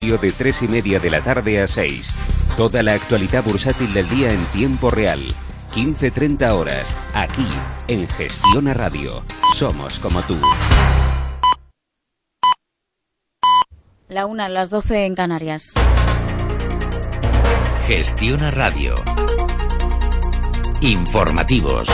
De 3 y media de la tarde a 6. Toda la actualidad bursátil del día en tiempo real. 15-30 horas. Aquí, en Gestiona Radio. Somos como tú. La una, las 12 en Canarias. Gestiona Radio. Informativos.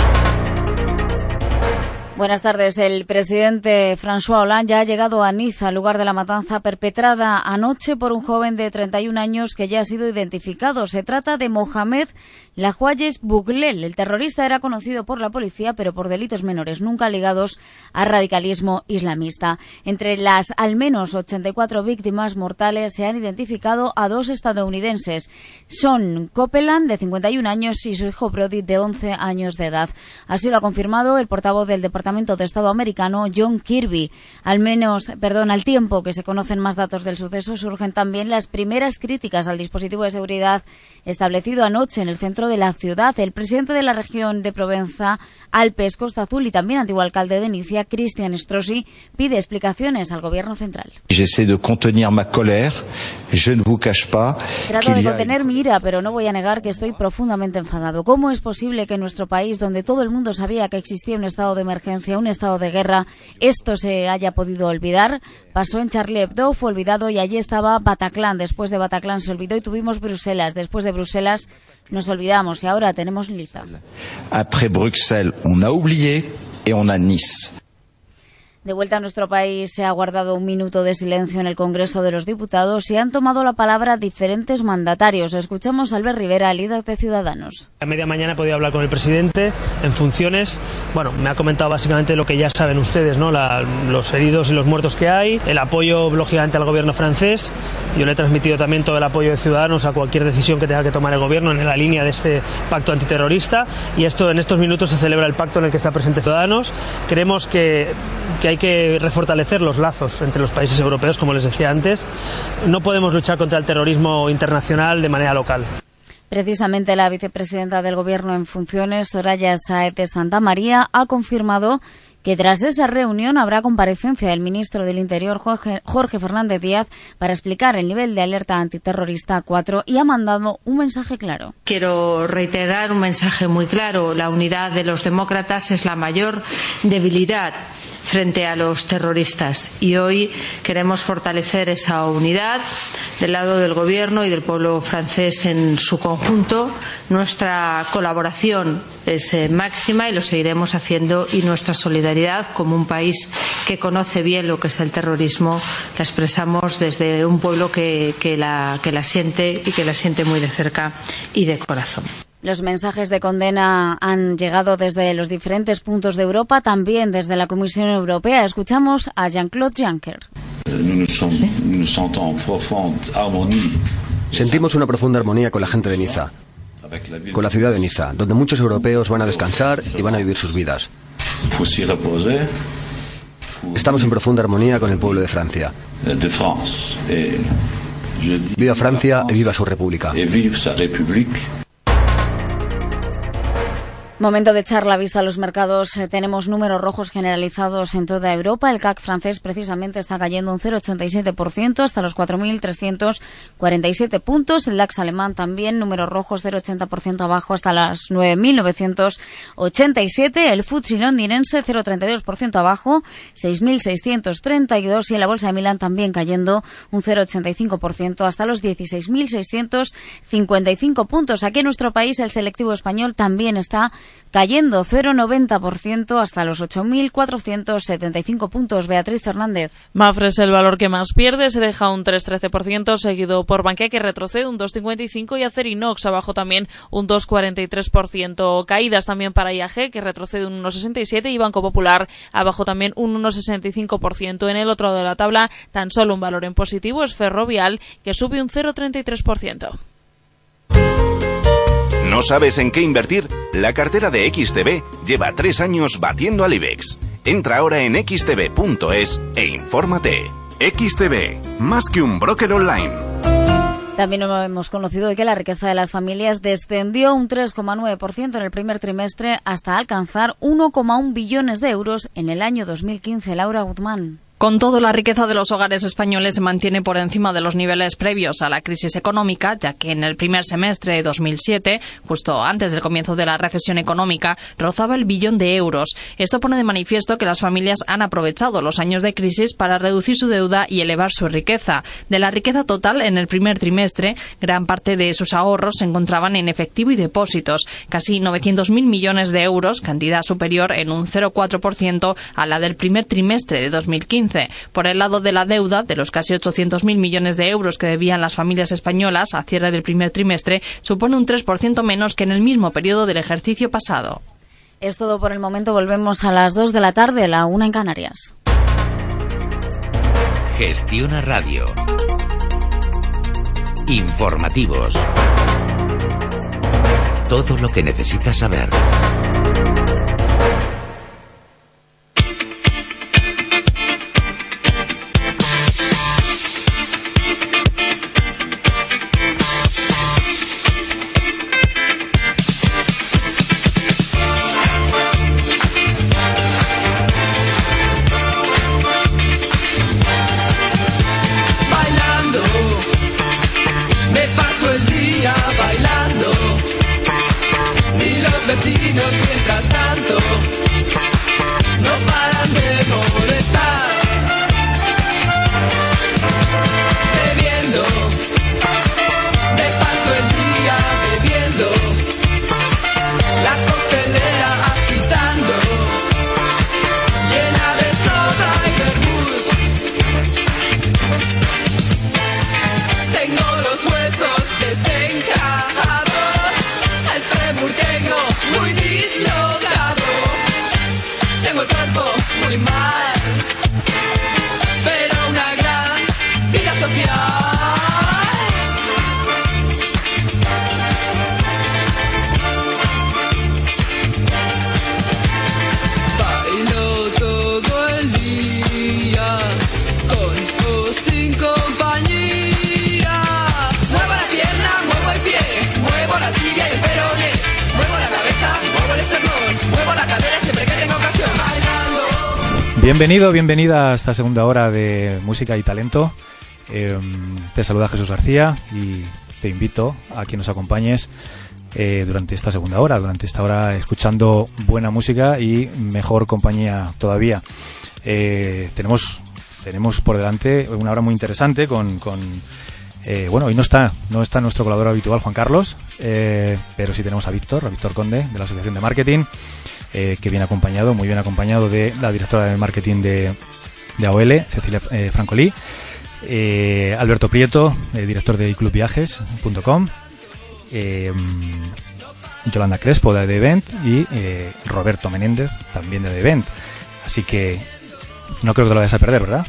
Buenas tardes. El presidente François Hollande ya ha llegado a Niza, lugar de la matanza perpetrada anoche por un joven de 31 años que ya ha sido identificado. Se trata de Mohamed Lajuayes Bouglel. El terrorista era conocido por la policía, pero por delitos menores, nunca ligados a radicalismo islamista. Entre las al menos 84 víctimas mortales se han identificado a dos estadounidenses. Son Copeland, de 51 años, y su hijo Brody, de 11 años de edad. Así lo ha confirmado el portavoz del Departamento de Estado americano, John Kirby. Al menos, perdón, al tiempo que se conocen más datos del suceso, surgen también las primeras críticas al dispositivo de seguridad establecido anoche en el centro de la ciudad. El presidente de la región de Provenza, Alpes, Costa Azul y también antiguo alcalde de Nicia, Cristian Strossi, pide explicaciones al gobierno central. Trato de contener mi ira, pero no voy a negar que estoy profundamente enfadado. ¿Cómo es posible que en nuestro país, donde todo el mundo sabía que existía un estado de emergencia, un estado de guerra, esto se haya podido olvidar. Pasó en Charlie Hebdo, fue olvidado y allí estaba Bataclan. Después de Bataclan se olvidó y tuvimos Bruselas. Después de Bruselas nos olvidamos y ahora tenemos Liza. Après Bruxelles, on a oublié et on a Nice. De vuelta a nuestro país se ha guardado un minuto de silencio en el Congreso de los Diputados y han tomado la palabra diferentes mandatarios. Escuchamos a Albert Rivera, líder de Ciudadanos. A media mañana he podido hablar con el presidente en funciones. Bueno, me ha comentado básicamente lo que ya saben ustedes, ¿no? los heridos y los muertos que hay, el apoyo lógicamente al gobierno francés. Yo le he transmitido también todo el apoyo de Ciudadanos a cualquier decisión que tenga que tomar el gobierno en la línea de este pacto antiterrorista. Y esto en estos minutos se celebra el pacto en el que está presente Ciudadanos. Creemos que, que hay hay que refortalecer los lazos entre los países europeos, como les decía antes. No podemos luchar contra el terrorismo internacional de manera local. Precisamente la vicepresidenta del Gobierno en funciones, Soraya Saez de Santa María, ha confirmado que tras esa reunión habrá comparecencia del ministro del Interior, Jorge, Fernández Díaz, para explicar el nivel de alerta antiterrorista 4 y ha mandado un mensaje claro. Quiero reiterar un mensaje muy claro. La unidad de los demócratas es la mayor debilidad frente a los terroristas. Y hoy queremos fortalecer esa unidad del lado del Gobierno y del pueblo francés en su conjunto. Nuestra colaboración es eh, máxima y lo seguiremos haciendo y nuestra solidaridad como un país que conoce bien lo que es el terrorismo la expresamos desde un pueblo que, la, que la siente y que la siente muy de cerca y de corazón. Los mensajes de condena han llegado desde los diferentes puntos de Europa, también desde la Comisión Europea. Escuchamos a Jean-Claude Juncker. Sentimos una profunda armonía con la gente de Niza, con la ciudad de Niza, donde muchos europeos van a descansar y van a vivir sus vidas. Estamos en profunda armonía con el pueblo de Francia. Viva Francia y viva su república. Momento de echar la vista a los mercados. Eh, tenemos números rojos generalizados en toda Europa. El CAC francés precisamente está cayendo un 0,87% hasta los 4.347 puntos. El DAX alemán también números rojos 0,80% abajo hasta las 9.987. El FTSE londinense 0,32% abajo 6.632 y en la bolsa de Milán también cayendo un 0,85% hasta los 16.655 puntos. Aquí en nuestro país el selectivo español también está cayendo 0,90% hasta los 8.475 puntos. Beatriz Fernández. Mafre es el valor que más pierde, se deja un 3,13%, seguido por Bankia que retrocede un 2,55% y Acerinox abajo también un 2,43%. Caídas también para IAG que retrocede un 1,67% y Banco Popular abajo también un 1,65%. En el otro lado de la tabla, tan solo un valor en positivo es Ferrovial que sube un 0,33%. ¿No sabes en qué invertir? La cartera de XTB lleva tres años batiendo al IBEX. Entra ahora en xtb.es e infórmate. XTB, más que un broker online. También hemos conocido que la riqueza de las familias descendió un 3,9% en el primer trimestre hasta alcanzar 1,1 billones de euros en el año 2015. Laura Guzmán. Con todo, la riqueza de los hogares españoles se mantiene por encima de los niveles previos a la crisis económica, ya que en el primer semestre de 2007, justo antes del comienzo de la recesión económica, rozaba el billón de euros. Esto pone de manifiesto que las familias han aprovechado los años de crisis para reducir su deuda y elevar su riqueza. De la riqueza total en el primer trimestre, gran parte de sus ahorros se encontraban en efectivo y depósitos, casi 900.000 millones de euros, cantidad superior en un 0,4% a la del primer trimestre de 2015 por el lado de la deuda, de los casi 800.000 millones de euros que debían las familias españolas a cierre del primer trimestre, supone un 3% menos que en el mismo periodo del ejercicio pasado. Es todo por el momento. Volvemos a las 2 de la tarde, la 1 en Canarias. Gestiona Radio. Informativos. Todo lo que necesitas saber. Bienvenido, bienvenida a esta segunda hora de música y talento. Em, te saluda Jesús García y te invito a que nos acompañes eh, durante esta segunda hora, durante esta hora escuchando buena música y mejor compañía todavía. Eh, tenemos, tenemos por delante una hora muy interesante con, eh, bueno, hoy no está, no está nuestro colaborador habitual Juan Carlos, pero sí tenemos a Víctor, a Víctor Conde de la Asociación de Marketing. Eh, que viene acompañado, muy bien acompañado de la directora de marketing de, de AOL, Cecilia eh, Francolí, eh, Alberto Prieto, director de clubviajes.com, Yolanda Crespo de The Event y Roberto Menéndez también de The Event. Así que no creo que lo vayas a perder, ¿verdad?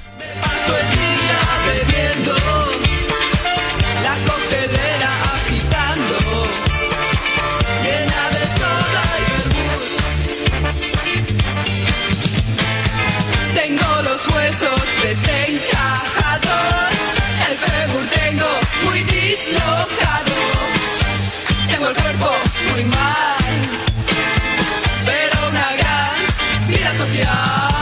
Dislocado. Tengo el cuerpo muy mal, pero una gran vida social.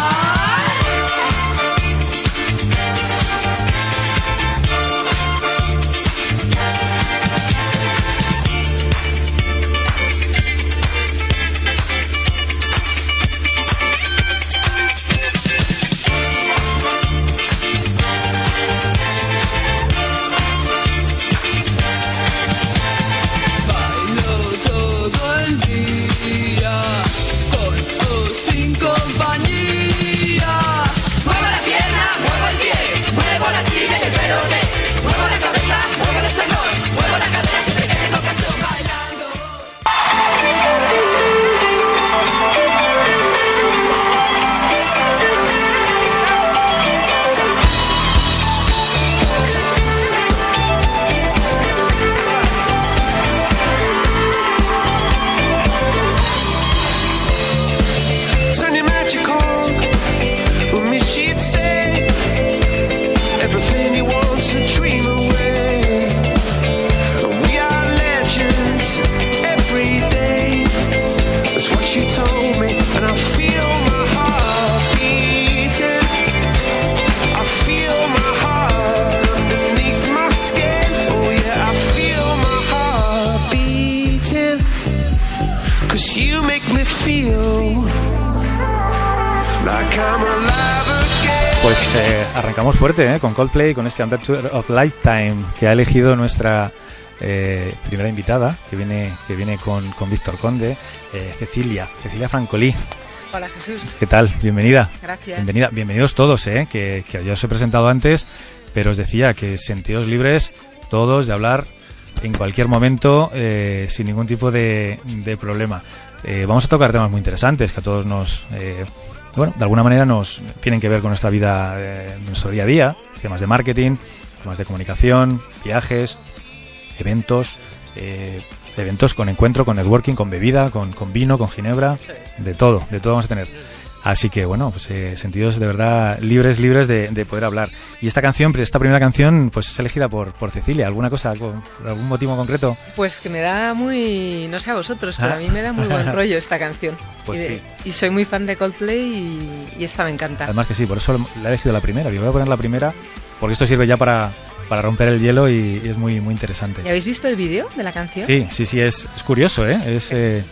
Con Coldplay, con este Adventure of Lifetime que ha elegido nuestra eh, primera invitada, que viene, que viene con, con Víctor Conde, eh, Cecilia, Cecilia Francolí. Hola Jesús. ¿Qué tal? Bienvenida. Gracias. Bienvenida. Bienvenidos todos, ¿eh? que, que ya os he presentado antes, pero os decía que sentidos libres todos de hablar en cualquier momento eh, sin ningún tipo de, de problema. Eh, vamos a tocar temas muy interesantes que a todos nos, eh, bueno, de alguna manera nos tienen que ver con nuestra vida, eh, nuestro día a día, temas de marketing, temas de comunicación, viajes, eventos, eh, eventos con encuentro, con networking, con bebida, con, con vino, con ginebra, de todo, de todo vamos a tener. Así que bueno, pues eh, sentidos de verdad libres, libres de, de poder hablar. Y esta canción, esta primera canción, pues es elegida por, por Cecilia. ¿Alguna cosa, con, por algún motivo concreto? Pues que me da muy, no sé a vosotros, pero Ah. a mí me da muy buen rollo esta canción. Pues y, de- sí. y soy muy fan de Coldplay y, y esta me encanta. Además que sí, por eso la he elegido la primera. Yo voy a poner la primera porque esto sirve ya para, para romper el hielo y, y es muy, muy interesante. ¿Y habéis visto el vídeo de la canción? Sí, sí, sí, es, es curioso, ¿eh? Es, eh,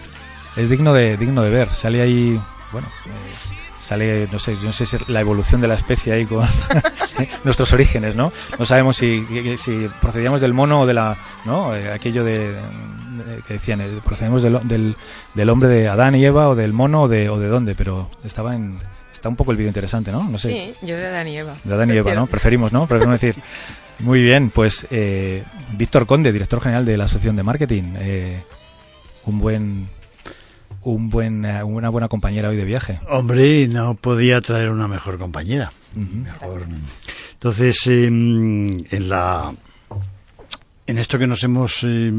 es digno de digno de ver. Sale ahí, bueno, eh, sale, no sé, yo no sé si es la evolución de la especie ahí con nuestros orígenes, ¿no? No sabemos si, si procedíamos del mono o de la, ¿no? Eh, aquello de, de- que decían, eh, procedemos del, del, del hombre de Adán y Eva o del mono o de, o de dónde, pero estaba en, está un poco el vídeo interesante, ¿no? No sé. Sí, yo de Adán y Eva. De Adán y Eva. ¿no? Preferimos, ¿no? Preferimos decir. Muy bien, pues eh, Víctor Conde, director general de la Asociación de Marketing. eh, un buen. Un buen, eh, una buena compañera hoy de viaje. Hombre, no podía traer una mejor compañera. Mejor. Entonces, eh, en la en esto que nos hemos eh,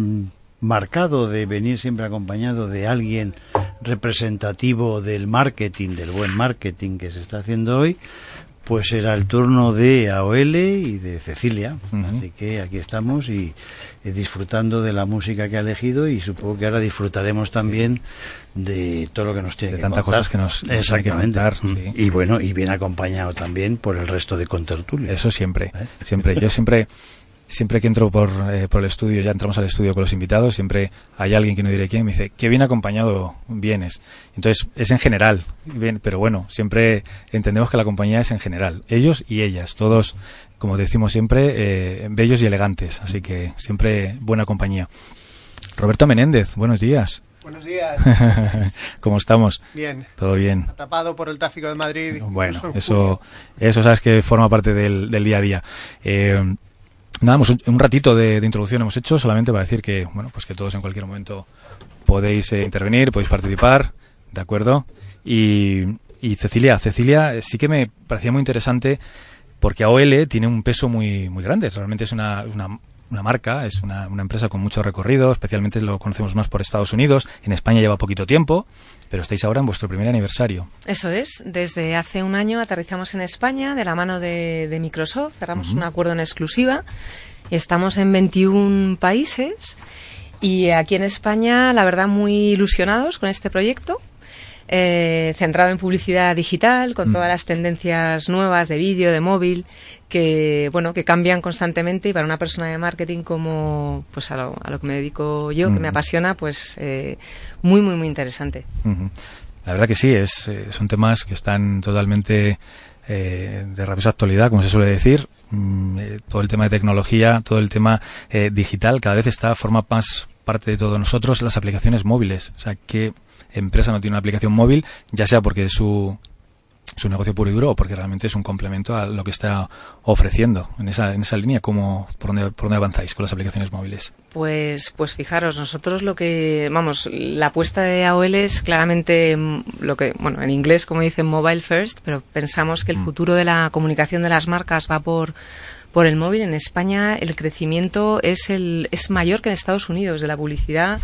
marcado de venir siempre acompañado de alguien representativo del marketing, del buen marketing que se está haciendo hoy, pues era el turno de AOL y de Cecilia. Así que aquí estamos y eh, disfrutando de la música que ha elegido y supongo que ahora disfrutaremos también de todo lo que nos tiene De que tantas contar. cosas que nos- nos tiene que Exactamente. contar, Mm. sí. Y bueno, y bien acompañado también por el resto de contertulios. Eso siempre, siempre. Yo siempre, siempre que entro por, eh, por el estudio, ya entramos al estudio con los invitados, siempre hay alguien que no diré quién, me dice, qué bien acompañado vienes. Entonces, es en general, bien, pero bueno, siempre entendemos que la compañía es en general, ellos y ellas, todos, como decimos siempre, eh, bellos y elegantes, así que siempre buena compañía. Roberto Menéndez, buenos días. Buenos días. ¿Cómo estamos? Bien. Todo bien. Atrapado por el tráfico de Madrid. Bueno, eso, eso sabes que forma parte del, del día a día. Eh, nada, hemos- un ratito de, de introducción hemos hecho solamente para decir que, bueno, pues que todos en cualquier momento podéis eh, intervenir, podéis participar, ¿de acuerdo? Y, y Cecilia, Cecilia sí que me parecía muy interesante porque AOL tiene un peso muy, muy grande. Realmente es una, una, una marca, es una, una empresa con mucho recorrido, especialmente lo conocemos más por Estados Unidos. En España lleva poquito tiempo, pero estáis ahora en vuestro primer aniversario. Eso es, desde hace un año aterrizamos en España de la mano de, de Microsoft, cerramos un acuerdo en exclusiva y estamos en 21 países y aquí en España, la verdad, muy ilusionados con este proyecto. Eh, centrado en publicidad digital, con Mm. todas las tendencias nuevas de vídeo, de móvil, que bueno, que cambian constantemente y para una persona de marketing como pues a lo, a lo que me dedico yo, que me Mm. apasiona, pues eh, muy muy muy interesante. La verdad que sí, es, eh, son temas que están totalmente eh, de rabiosa actualidad, como se suele decir. Mm, eh, todo el tema de tecnología, todo el tema eh, digital, cada vez está forma más parte de todos nosotros las aplicaciones móviles. O sea, ¿qué empresa no tiene una aplicación móvil? Ya sea porque es su, su negocio puro y duro o porque realmente es un complemento a lo que está ofreciendo en esa, en esa línea. ¿cómo, por, dónde, ¿Por dónde avanzáis con las aplicaciones móviles? Pues, pues fijaros, nosotros lo que, vamos, la apuesta de AOL es claramente mm, lo que, bueno, en inglés como dicen mobile first, pero pensamos que el futuro de la comunicación de las marcas va por, por el móvil. En España el crecimiento es el, es mayor que en Estados Unidos de la publicidad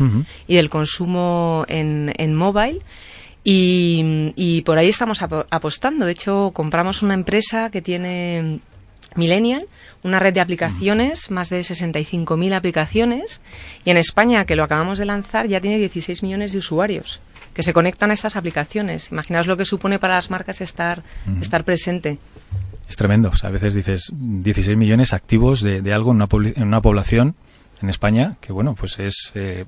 y del consumo en, en mobile. Y, y por ahí estamos apo- apostando. De hecho, compramos una empresa que tiene Millennial, una red de aplicaciones, más de 65.000 aplicaciones, y en España, que lo acabamos de lanzar, ya tiene 16 millones de usuarios que se conectan a estas aplicaciones. Imaginaos lo que supone para las marcas estar, estar presente. Es tremendo. O sea, a veces dices 16 millones activos de, de algo en una, en una población en España que, bueno, pues es eh,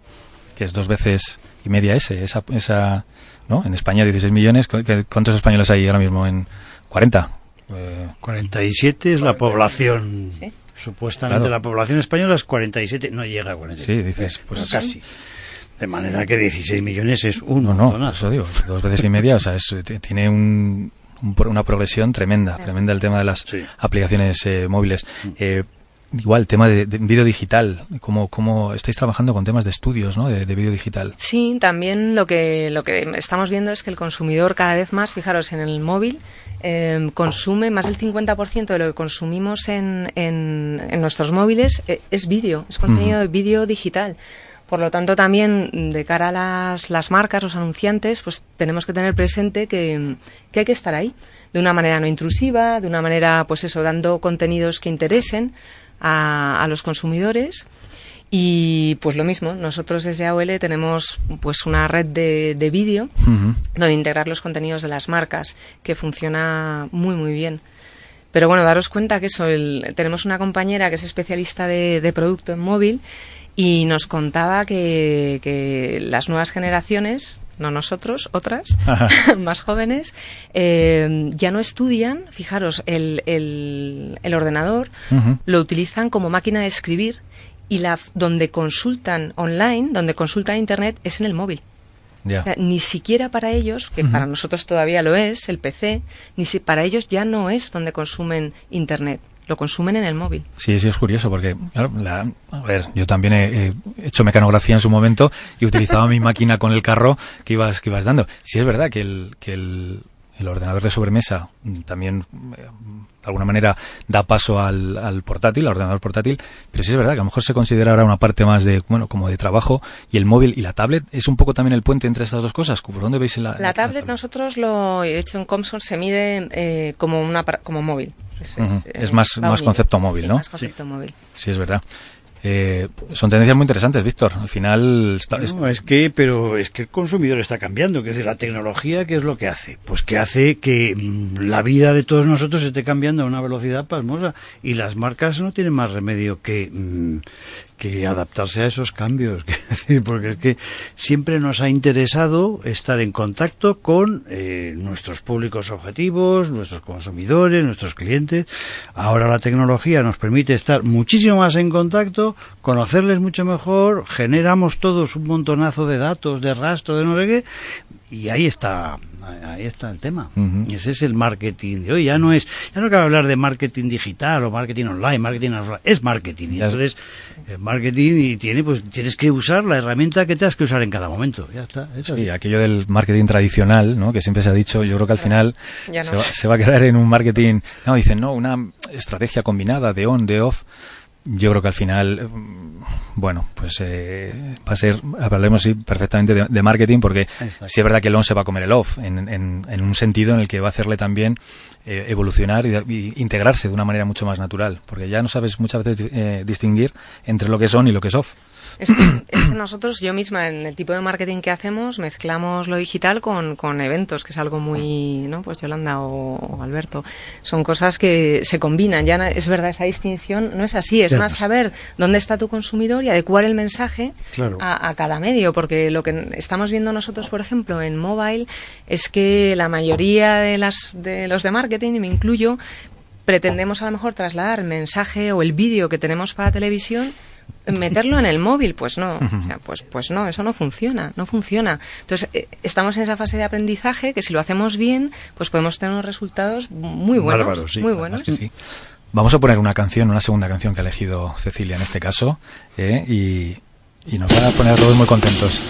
que es dos veces y media ese. Esa, esa, ¿no? En España 16 millones. ¿cu- qué- ¿Cuántos españoles hay ahora mismo? En 40. Eh, 47 es la población. ¿Sí? Supuestamente Claro. la población española es 47, no llega a 47. Sí, dices, pues- Pero casi. De manera que 16 millones es un No, no, eso digo, dos veces y media, o sea, es- t- tiene un, una progresión tremenda, tremenda el tema de las aplicaciones eh, móviles. Eh, igual, tema de, de vídeo digital, ¿cómo, ¿cómo estáis trabajando con temas de estudios, ¿no? De, de vídeo digital. Sí, también lo que, lo que estamos viendo es que el consumidor cada vez más, fijaros, en el móvil eh, consume más del 50% de lo que consumimos en, en, en nuestros móviles eh, es vídeo, es contenido Ujú. de vídeo digital. Por lo tanto, también de cara a las, las marcas, los anunciantes, pues tenemos que tener presente que, que hay que estar ahí, de una manera no intrusiva, de una manera, pues eso, dando contenidos que interesen a, a los consumidores. Y pues lo mismo, nosotros desde AOL tenemos pues una red de, de vídeo donde integrar los contenidos de las marcas, que funciona muy muy bien. Pero bueno, daros cuenta que eso, el- tenemos una compañera que es especialista de, de producto en móvil y nos contaba que, que las nuevas generaciones, no nosotros, otras, más jóvenes, eh, ya no estudian, fijaros, el, el, el ordenador lo utilizan como máquina de escribir y la donde consultan online, donde consultan internet es en el móvil. Ya. O sea, ni siquiera para ellos, que para nosotros todavía lo es, el PC, ni si para ellos ya no es donde consumen internet, lo consumen en el móvil. Sí, sí, es curioso porque, claro, la- a ver, yo también he, he hecho mecanografía en su momento y utilizaba mi máquina con el carro que ibas, que ibas dando. Sí es verdad que el, que el, el ordenador de sobremesa también, eh, de alguna manera, da paso al, al portátil, al ordenador portátil, pero sí es verdad que a lo mejor se considera ahora una parte más de, bueno, como de trabajo y el móvil y la tablet es un poco también el puente entre estas dos cosas. ¿Por dónde veis la, La tablet nosotros lo, de hecho en Comson se mide eh, como una como móvil. Es, eh, Es más, más concepto móvil, Sí, ¿no? Más concepto móvil. Sí, es verdad. Eh, son tendencias muy interesantes, Víctor. Al final está, es- No, es que, pero es que el consumidor está cambiando. Que es decir, la tecnología, ¿qué es lo que hace? Pues que hace que mm, la vida de todos nosotros esté cambiando a una velocidad pasmosa. Y las marcas no tienen más remedio que, mm, que adaptarse a esos cambios. Porque es que siempre nos ha interesado estar en contacto con eh, nuestros públicos objetivos, nuestros consumidores, nuestros clientes. Ahora la tecnología nos permite estar muchísimo más en contacto, conocerles mucho mejor, generamos todos un montonazo de datos, de rastro, de no sé qué, y ahí está, ahí está el tema. Y ese es el marketing de hoy. Ya no es, ya no cabe hablar de marketing digital o marketing online, marketing offline, es marketing. Y entonces, el marketing y tiene, pues tienes que usar la herramienta que tengas que usar en cada momento. Ya está. es Sí, aquello del marketing tradicional, ¿no? Que siempre se ha dicho, yo creo que al final no. se, va, se va a quedar en un marketing, no, dicen, no, una estrategia combinada de on, de off. Yo creo que al final, mm, bueno, pues eh, va a ser, hablaremos sí, perfectamente de, de marketing porque sí es verdad que el on se va a comer el off, en, en- en un sentido en el que va a hacerle también eh, evolucionar y, y integrarse de una manera mucho más natural, porque ya no sabes muchas veces eh, distinguir entre lo que es on y lo que es off. Es que, es que nosotros, yo misma, en el tipo de marketing que hacemos, mezclamos lo digital con, con eventos, que es algo muy, ¿no? Pues Yolanda o, o Alberto. Son cosas que se combinan. Ya es verdad, esa distinción no es así. Es Ya más no. saber dónde está tu consumidor y adecuar el mensaje Claro. a, a cada medio. Porque lo que estamos viendo nosotros, por ejemplo, en mobile, es que la mayoría de, las, de los de marketing, y me incluyo, pretendemos a lo mejor trasladar el mensaje o el vídeo que tenemos para televisión meterlo en el móvil pues no O sea, pues pues no eso no funciona no funciona entonces eh, estamos en esa fase de aprendizaje que si lo hacemos bien pues podemos tener unos resultados muy buenos sí, muy buenos que sí. Vamos a poner una canción, una segunda canción que ha elegido Cecilia en este caso, ¿eh? y, y nos va a poner a todos muy contentos.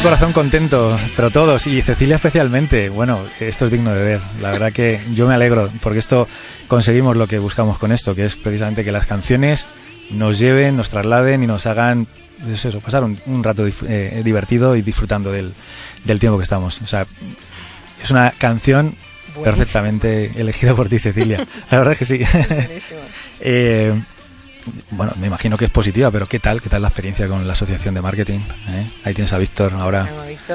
El corazón contento, pero todos, y Cecilia especialmente. Bueno, esto es digno de ver. La verdad que yo me alegro, porque esto conseguimos lo que buscamos con esto, que es precisamente que las canciones nos lleven, nos trasladen y nos hagan pues eso, pasar un, un rato eh, divertido y disfrutando del, del tiempo que estamos. O sea, es una canción perfectamente elegida por ti, Cecilia. La verdad es que sí. Eh, bueno, me imagino que es positiva, pero ¿qué tal? ¿Qué tal la experiencia con la asociación de marketing? ¿Eh? Ahí tienes a Víctor ahora.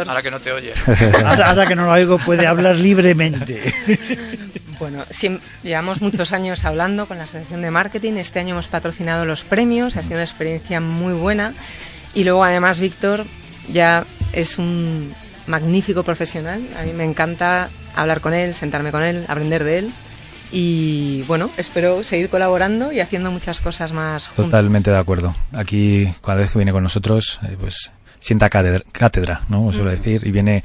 Ahora que no te oye. Ahora, ahora que no lo oigo puede hablar libremente. Bueno, siem- llevamos muchos años hablando con la Asociación de Marketing. Este año hemos patrocinado los premios, ha sido una experiencia muy buena. Y luego, además, Víctor ya es un magnífico profesional. A mí me encanta hablar con él, sentarme con él, aprender de él. Y bueno, espero seguir colaborando y haciendo muchas cosas más juntos. Totalmente de acuerdo. Aquí, cada vez que viene con nosotros, eh, pues sienta cátedra, cátedra ¿no? Suelo decir, y viene,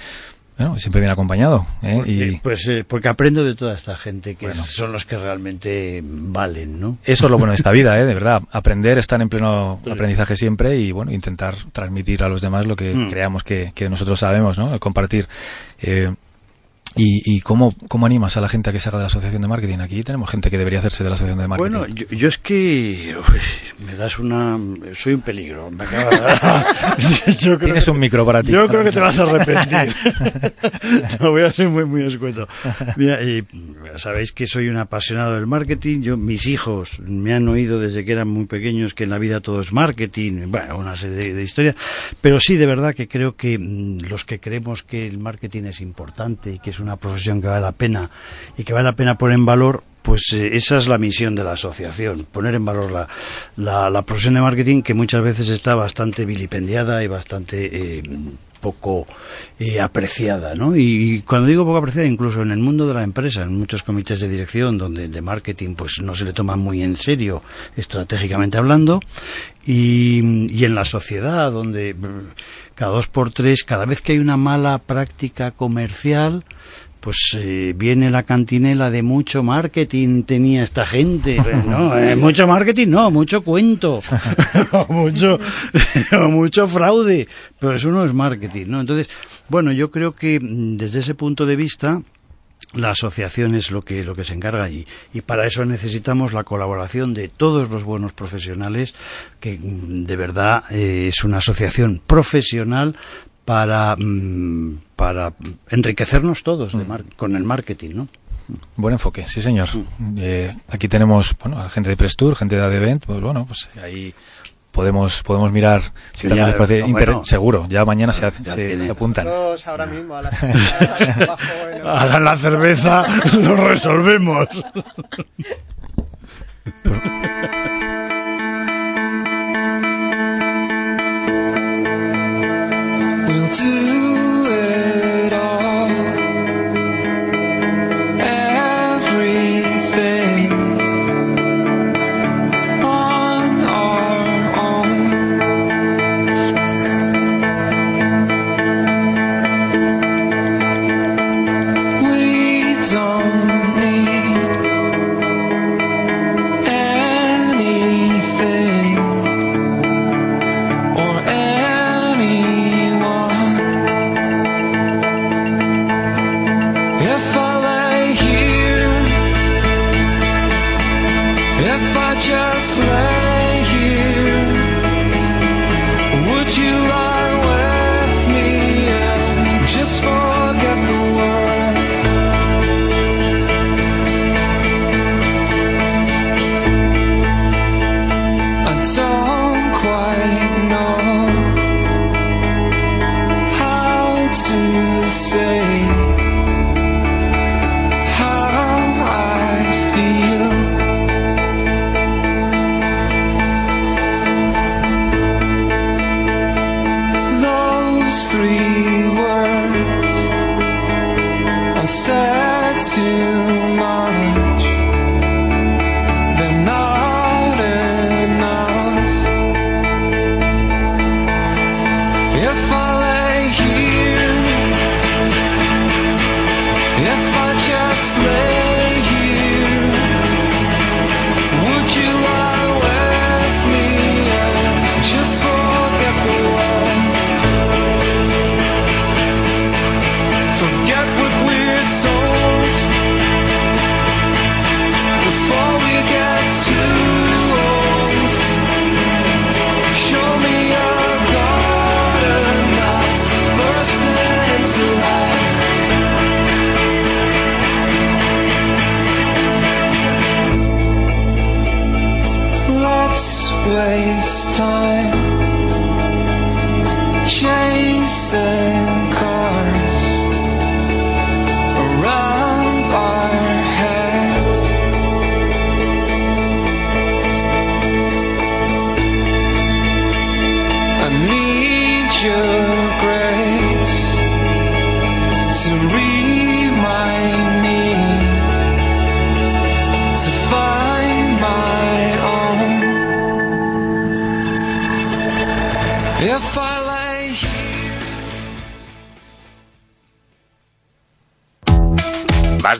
bueno, siempre viene acompañado. ¿eh? Y Pues eh, porque aprendo de toda esta gente que son los que realmente valen, ¿no? eso es lo bueno de esta vida, ¿eh? de verdad. Aprender, estar en pleno aprendizaje siempre y, bueno, intentar transmitir a los demás lo que Mm. creamos que, que nosotros sabemos, ¿no? Compartir. Eh, ¿Y, y cómo, cómo animas a la gente a que se haga de la asociación de marketing? Aquí tenemos gente que debería hacerse de la asociación de marketing. Bueno, yo, yo es que uy, me das una... Soy un peligro. Me Yo creo Tienes que- un micro para ti. Yo creo que te vas a arrepentir. no, voy a ser muy, muy escueto. Mira, y sabéis que soy un apasionado del marketing. Yo, mis hijos me han oído desde que eran muy pequeños que en la vida todo es marketing. Bueno, una serie de, de historias. Pero sí, de verdad que creo que mm, los que creemos que el marketing es importante y que es una profesión que vale la pena y que vale la pena poner en valor, pues eh, esa es la misión de la asociación, poner en valor la, la, la profesión de marketing que muchas veces está bastante vilipendiada y bastante eh, poco eh, apreciada, ¿no? Y, cuando digo poco apreciada, incluso en el mundo de la empresa, en muchos comités de dirección donde de marketing pues no se le toma muy en serio estratégicamente hablando y, en la sociedad donde cada dos por tres, cada vez que hay una mala práctica comercial, pues eh, viene la cantinela de mucho marketing tenía esta gente no eh, mucho marketing no mucho cuento o mucho o mucho fraude pero eso no es marketing no entonces bueno yo creo que mm, desde ese punto de vista la asociación es lo que lo que se encarga y, y para eso necesitamos la colaboración de todos los buenos profesionales que mm, de verdad eh, es una asociación profesional para mm, para enriquecernos todos de mar- con el marketing, ¿no? Buen enfoque, sí señor. Eh, aquí tenemos, bueno, a gente de Prestur, gente de Adevent, pues bueno, pues ahí podemos podemos mirar si Sí, también ya, les parece no, inter- bueno. seguro, ya mañana se, hace- Ya se, apuntan. Nosotros ahora mismo a el- Ahora la cerveza lo resolvemos.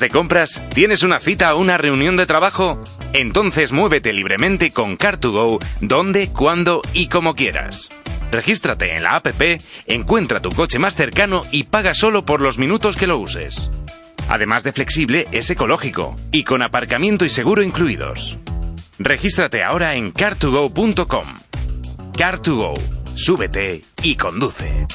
de compras? ¿Tienes una cita o una reunión de trabajo? Entonces muévete libremente con Car2Go donde, cuándo y como quieras. Regístrate en la APP, encuentra tu coche más cercano y paga solo por los minutos que lo uses. Además de flexible, es ecológico y con aparcamiento y seguro incluidos. Regístrate ahora en car2go.com. Car2Go, súbete y conduce.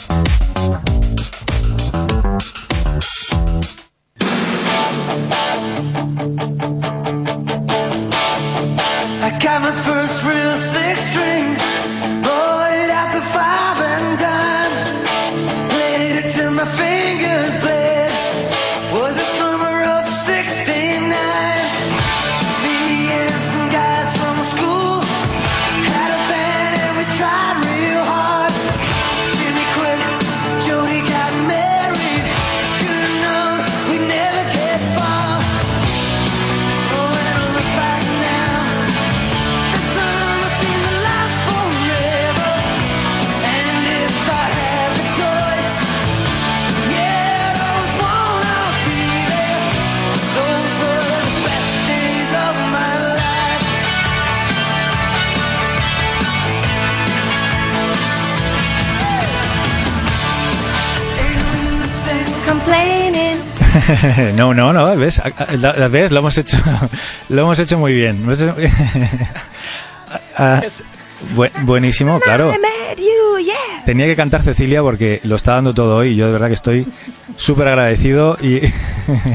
no, no, no, ves, la- ves, lo hemos hecho, lo hemos hecho muy bien. Ah, bu- buenísimo, claro. Tenía que cantar Cecilia porque lo está dando todo hoy y yo de verdad que estoy súper agradecido y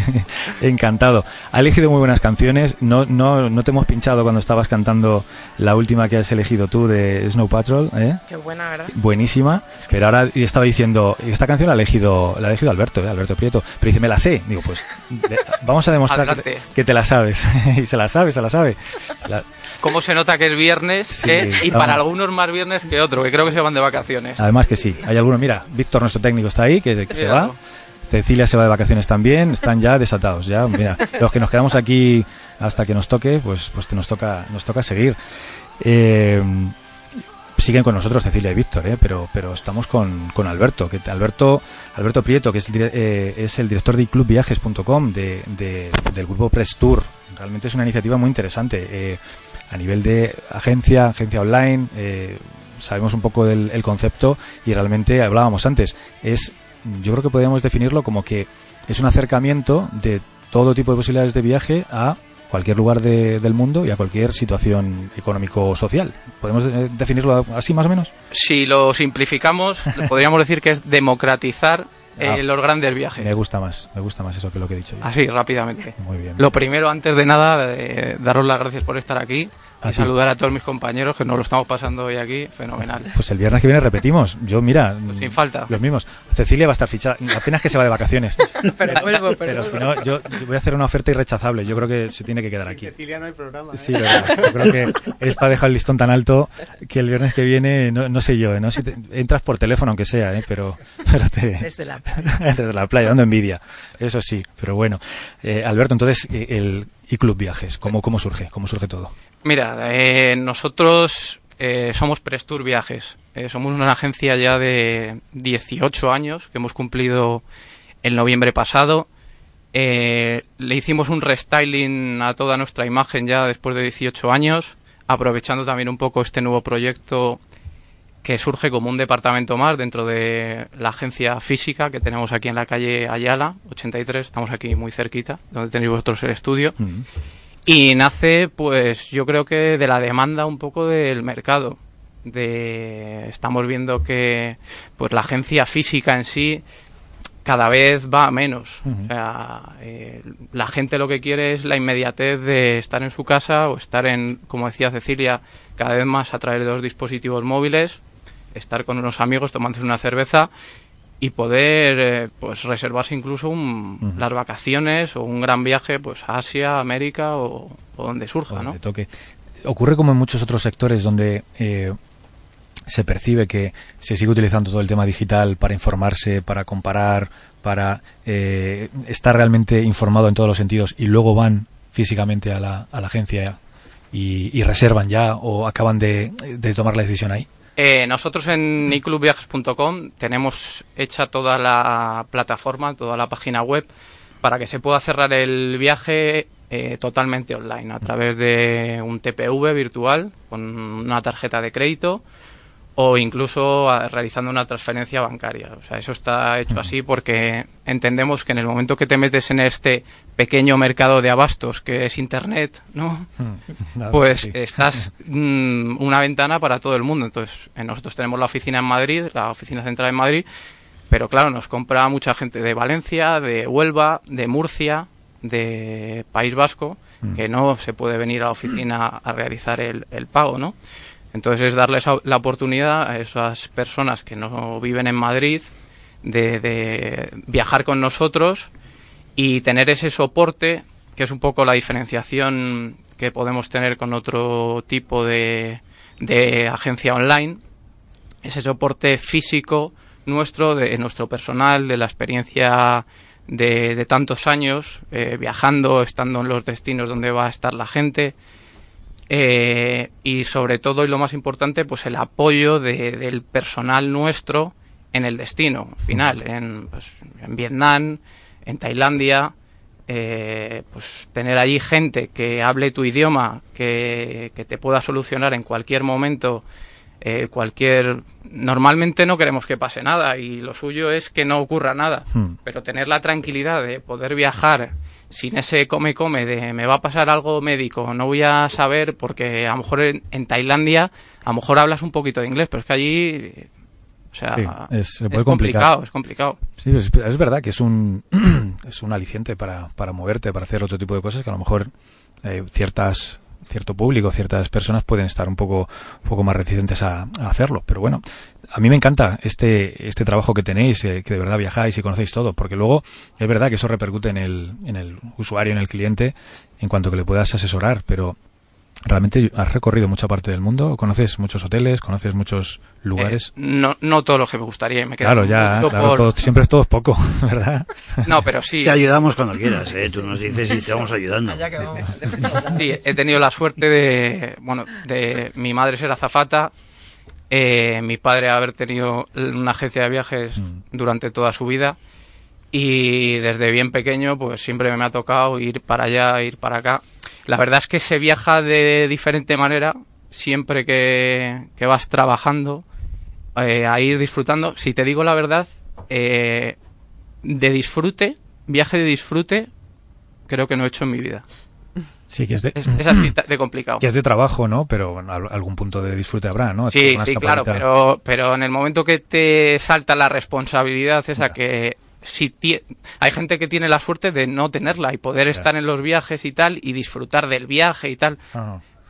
encantado. Ha elegido muy buenas canciones. No, no, no te hemos pinchado cuando estabas cantando la última que has elegido tú de Snow Patrol. ¿eh? Qué buena, ¿verdad? buenísima, pero ahora y estaba diciendo, esta canción la ha elegido, la ha elegido Alberto, ¿eh? Alberto Prieto, pero dice, me la sé, digo, pues de- vamos a demostrar que te, que te la sabes, y se la sabe, se la sabe. La- ¿Cómo se nota que es viernes? Sí, eh? y vamos. para algunos más viernes que otro, que creo que se van de vacaciones. además que sí, hay algunos, mira, Víctor, nuestro técnico, está ahí, que, que se va, Cecilia se va de vacaciones también, están ya desatados, ya, mira, los que nos quedamos aquí hasta que nos toque, pues, pues nos toca, nos toca seguir. Eh, siguen con nosotros Cecilia y Víctor, ¿eh? pero, pero estamos con, con Alberto, que Alberto, Alberto Prieto, que es el, eh, es el director de clubviajes.com de, de- del grupo Press Tour. Realmente es una iniciativa muy interesante. eh, a nivel de agencia, agencia online, eh, sabemos un poco del el concepto y realmente hablábamos antes. Es, yo creo que podríamos definirlo como que es un acercamiento de todo tipo de posibilidades de viaje a cualquier lugar de- del mundo y a cualquier situación económico-social. ¿Podemos eh, definirlo así más o menos? Si lo simplificamos, podríamos decir que es democratizar eh, Ah. los grandes viajes. Me gusta más, me gusta más eso que lo que he dicho yo. Así, rápidamente. Muy bien. Lo primero, antes de nada, eh, daros las gracias por estar aquí y saludar a todos mis compañeros que nos lo estamos pasando hoy aquí. Fenomenal. Pues el viernes que viene repetimos. Yo, mira, sin falta. los mismos. Cecilia va a estar fichada. Apenas que se va de vacaciones. Pero vuelvo, pero Pero si no, yo, yo voy a hacer una oferta irrechazable. Yo creo que se tiene que quedar aquí. Cecilia no hay programa. ¿eh? Sí, verdad. Yo creo que esta deja el listón tan alto que el viernes que viene, no, no sé yo, ¿eh? ¿no? Si te- entras por teléfono, aunque sea, ¿eh? pero, pero te... Desde la Desde la playa, dando envidia. Eso sí, pero bueno. Eh, Alberto, entonces, eh, el iClub Viajes, ¿cómo, ¿cómo surge? ¿Cómo surge todo? Mira, eh, nosotros eh, somos Prestur Viajes. Eh, somos una agencia ya de 18 años que hemos cumplido el noviembre pasado. Le hicimos un restyling a toda nuestra imagen ya después de 18 años, aprovechando también un poco este nuevo proyecto que surge como un departamento más dentro de la agencia física que tenemos aquí en la calle Ayala, 83, estamos aquí muy cerquita, donde tenéis vosotros el estudio. Y nace, pues yo creo que de la demanda un poco del mercado. De, estamos viendo que pues la agencia física en sí cada vez va a menos. O sea, eh, la gente lo que quiere es la inmediatez de estar en su casa o estar en, como decía Cecilia, cada vez más a través de los dispositivos móviles, estar con unos amigos tomándose una cerveza y poder eh, pues reservarse incluso un, las vacaciones o un gran viaje pues a Asia, América o, o donde surja, o ¿no? toque. Ocurre como en muchos otros sectores donde eh, se percibe que se sigue utilizando todo el tema digital para informarse, para comparar, para eh, estar realmente informado en todos los sentidos y luego van físicamente a la, a la agencia y, y reservan ya o acaban de, de tomar la decisión ahí. Eh, nosotros en iclubviajes.com tenemos hecha toda la plataforma, toda la página web para que se pueda cerrar el viaje eh, totalmente online a través de un TPV virtual con una tarjeta de crédito o incluso a- realizando una transferencia bancaria. O sea, eso está hecho así porque entendemos que en el momento que te metes en este pequeño mercado de abastos que es Internet, ¿no? Nada, pues sí. estás mm, una ventana para todo el mundo. Entonces, eh, nosotros tenemos la oficina en Madrid, la oficina central en Madrid, pero claro, nos compra mucha gente de Valencia, de Huelva, de Murcia, de País Vasco, que no se puede venir a la oficina a realizar el, el pago, ¿no? Entonces es darles la oportunidad a esas personas que no viven en Madrid de, viajar con nosotros y tener ese soporte, que es un poco la diferenciación que podemos tener con otro tipo de, de agencia online, ese soporte físico nuestro, de nuestro personal, de la experiencia de, de tantos años, eh, viajando, estando en los destinos donde va a estar la gente, eh, y sobre todo y lo más importante pues el apoyo de- del personal nuestro en el destino final en, pues, en Vietnam en Tailandia eh, pues tener allí gente que hable tu idioma que, que te pueda solucionar en cualquier momento eh, cualquier normalmente no queremos que pase nada y lo suyo es que no ocurra nada Hmm. pero tener la tranquilidad de poder viajar sin ese come come de me va a pasar algo médico, no voy a saber porque a lo mejor en, en Tailandia a lo mejor hablas un poquito de inglés, pero es que allí o sea, Sí, es- se puede es complicar. complicado, es complicado. Sí, es, es verdad que es un, es un aliciente para, para moverte, para hacer otro tipo de cosas que a lo mejor eh, ciertas cierto público, ciertas personas pueden estar un poco, un poco más reticentes a, a hacerlo. Pero bueno, a mí me encanta este, este trabajo que tenéis, eh, que de verdad viajáis y conocéis todo, porque luego es verdad que eso repercute en el, en el usuario, en el cliente, en cuanto que le puedas asesorar, pero realmente has recorrido mucha parte del mundo, conoces muchos hoteles, conoces muchos lugares. Eh, no, no todo lo que me gustaría, me Claro, ya, claro, por- todo- siempre es todo poco, ¿verdad? No, pero sí. Te ayudamos cuando quieras, ¿eh? Tú nos dices y te vamos ayudando. Sí, he tenido la suerte de, bueno, de mi madre ser azafata, eh, mi padre haber tenido una agencia de viajes Mm. durante toda su vida y desde bien pequeño pues siempre me ha tocado ir para allá, ir para acá. La verdad es que se viaja de diferente manera siempre que, que vas trabajando, eh, a ir disfrutando. Si te digo la verdad, eh, de disfrute, viaje de disfrute, creo que no he hecho en mi vida. Sí, que es de, Es, es así de complicado. que es de trabajo, ¿no? Pero bueno, al- algún punto de disfrute habrá, ¿no? Sí, sí, claro, pero, pero en el momento que te salta la responsabilidad esa que si tie- hay gente que tiene la suerte de no tenerla y poder estar en los viajes y tal y disfrutar del viaje y tal.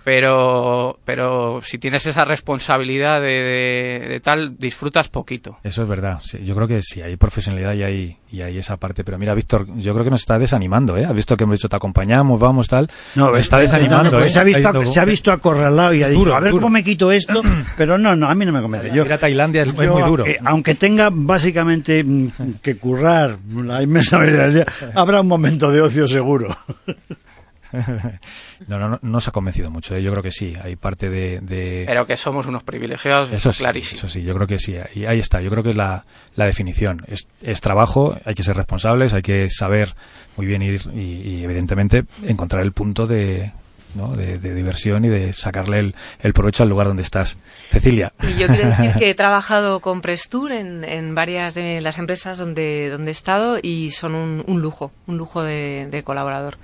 Pero pero si tienes esa responsabilidad de, de- de tal disfrutas poquito. Eso es verdad. Sí, yo creo que sí, hay profesionalidad y hay, y hay esa parte. Pero mira, Víctor, yo creo que nos está desanimando, ¿eh? Has visto que hemos dicho te acompañamos, vamos, tal. No, Me está es- desanimando, pues ¿eh? se, ha visto, se ha visto acorralado y ha dicho, duro, a ver duro. cómo me quito esto, pero no, no, a mí no me convence. Yo, Ir a Tailandia es, muy duro. eh, aunque tenga básicamente mm, que currar la inmensa mayoría del día, habrá un momento de ocio seguro. no, no, no, no os ha convencido mucho. ¿eh? Yo creo que sí, hay parte de... de- Pero que somos unos privilegiados, Eso sí, clarísimo. eso sí, yo creo que sí. Y ahí está, yo creo que es la, la definición. Es, es trabajo, hay que ser responsables, hay que saber muy bien ir y, y, evidentemente encontrar el punto de, ¿no? de, de diversión y de sacarle el, el provecho al lugar donde estás. Cecilia. Y yo quiero decir que he trabajado con Prestur en, en varias de las empresas donde, donde he estado y son un, un lujo, un lujo de, de colaborador.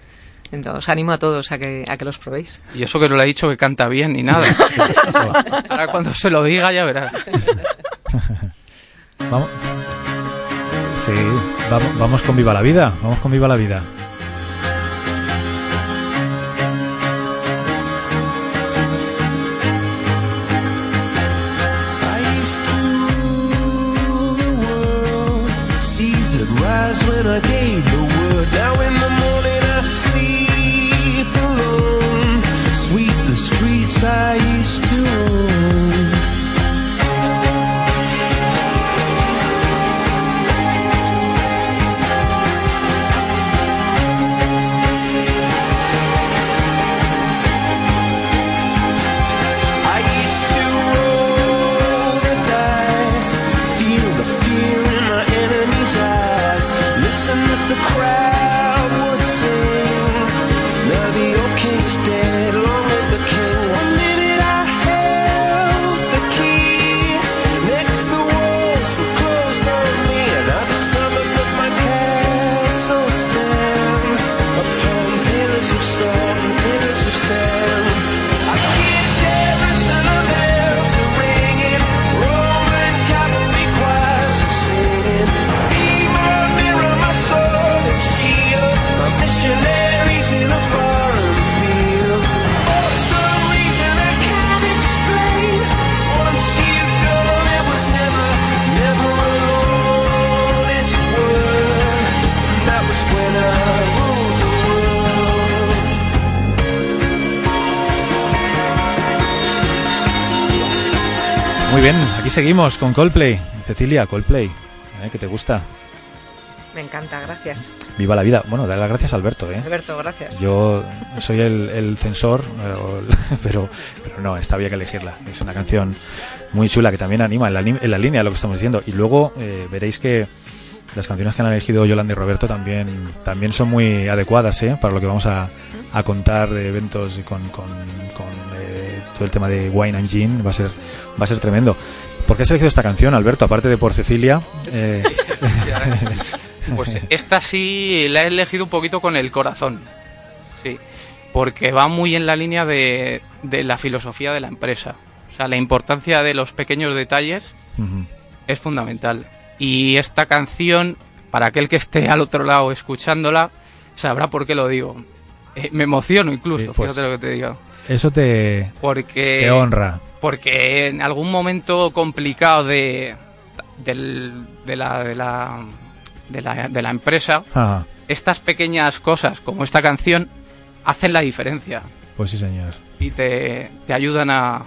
Entonces, os animo a todos a que, a que los probéis. Y eso que no le he dicho que canta bien ni nada. Ahora cuando se lo diga ya verás. Vamos. Sí, vamos, vamos con Viva la Vida, vamos con Viva la Vida. I to sair. Bien, aquí seguimos con Coldplay. Cecilia, Coldplay, ¿eh? ¿qué te gusta? Me encanta, gracias. Viva la vida. Bueno, dale las gracias a Alberto, ¿eh? Alberto, gracias. Yo soy el, el censor, pero, pero, no, está bien que elegirla. Es una canción muy chula que también anima en la, en la línea de lo que estamos diciendo. Y luego eh, veréis que las canciones que han elegido Yolanda y Roberto también, también son muy adecuadas ¿eh? para lo que vamos a, a contar de eventos y con, con, con, eh, todo el tema de Wine and Gin. Va a ser, va a ser tremendo. ¿Por qué has elegido esta canción, Alberto? Aparte de por Cecilia. eh, Pues esta sí la he elegido un poquito con el corazón. Sí. Porque va muy en la línea de, de la filosofía de la empresa. O sea, la importancia de los pequeños detalles es fundamental. Y esta canción, para aquel que esté al otro lado escuchándola, sabrá por qué lo digo. Eh, me emociono incluso, pues, fíjate lo que te digo. Eso te, Porque te honra. Porque en algún momento complicado de, del- de, la, de, la, de, la, de la empresa, Ajá. estas pequeñas cosas como esta canción hacen la diferencia Pues sí, señor. y te, te ayudan a...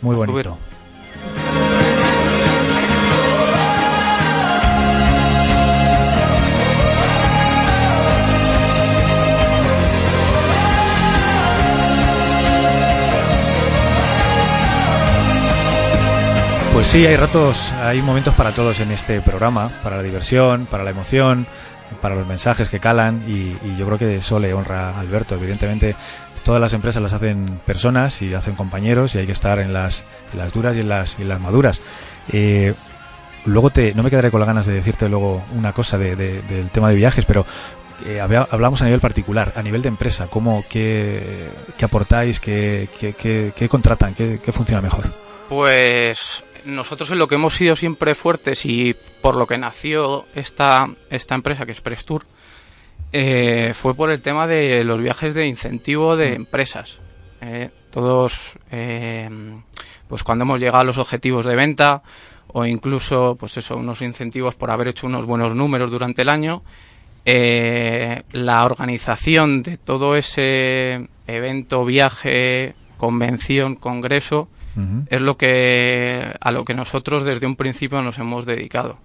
Muy a subir. Pues sí, hay ratos, hay momentos para todos en este programa, para la diversión, para la emoción, para los mensajes que calan y, yo creo que eso le honra a Alberto. Evidentemente, todas las empresas las hacen personas y hacen compañeros y hay que estar en las, en duras y en las, y las maduras. Eh, luego te, no me quedaré con las ganas de decirte luego una cosa de- de- del tema de viajes, pero eh, hablamos a nivel particular, a nivel de empresa, cómo, qué, aportáis, qué, qué, qué- contratan, qué funciona mejor. Pues nosotros en lo que hemos sido siempre fuertes y por lo que nació esta, esta empresa que es Prestur, eh, fue por el tema de los viajes de incentivo de empresas. Eh, todos, eh, pues cuando hemos llegado a los objetivos de venta o incluso, pues eso, unos incentivos por haber hecho unos buenos números durante el año, eh, la organización de todo ese evento, viaje, convención, congreso, Es lo que a lo que nosotros desde un principio nos hemos dedicado.